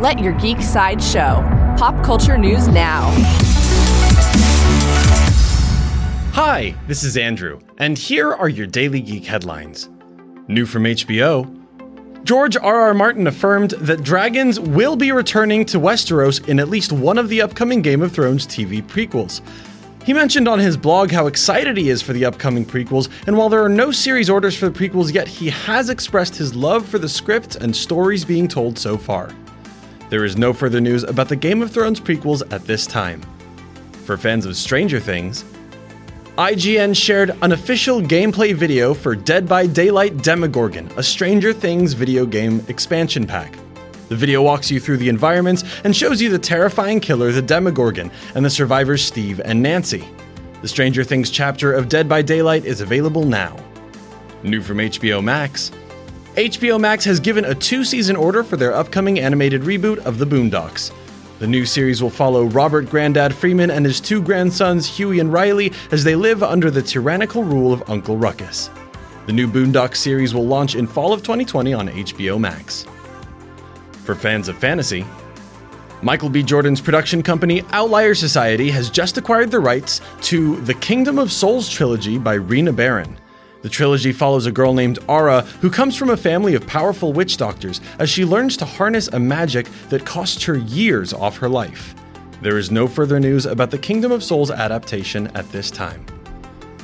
Let your geek side show. Pop culture news now. Hi, this is Andrew, and here are your daily geek headlines. New from HBO George R.R. Martin affirmed that dragons will be returning to Westeros in at least one of the upcoming Game of Thrones TV prequels. He mentioned on his blog how excited he is for the upcoming prequels, and while there are no series orders for the prequels yet, he has expressed his love for the script and stories being told so far. There is no further news about the Game of Thrones prequels at this time. For fans of Stranger Things, IGN shared an official gameplay video for Dead by Daylight Demogorgon, a Stranger Things video game expansion pack. The video walks you through the environments and shows you the terrifying killer, the Demogorgon, and the survivors Steve and Nancy. The Stranger Things chapter of Dead by Daylight is available now. New from HBO Max HBO Max has given a two season order for their upcoming animated reboot of The Boondocks. The new series will follow Robert Grandad Freeman and his two grandsons, Huey and Riley, as they live under the tyrannical rule of Uncle Ruckus. The new Boondocks series will launch in fall of 2020 on HBO Max. For fans of fantasy, Michael B. Jordan's production company Outlier Society has just acquired the rights to the Kingdom of Souls trilogy by Rena Barron. The trilogy follows a girl named Arrah who comes from a family of powerful witch doctors as she learns to harness a magic that costs her years off her life. There is no further news about the Kingdom of Souls adaptation at this time.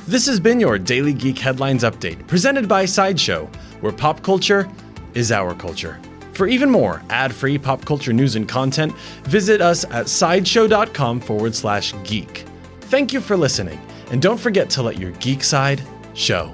This has been your Daily Geek Headlines Update, presented by Sideshow, where pop culture is our culture. For even more ad free pop culture news and content, visit us at sideshow.com forward slash geek. Thank you for listening, and don't forget to let your geek side show.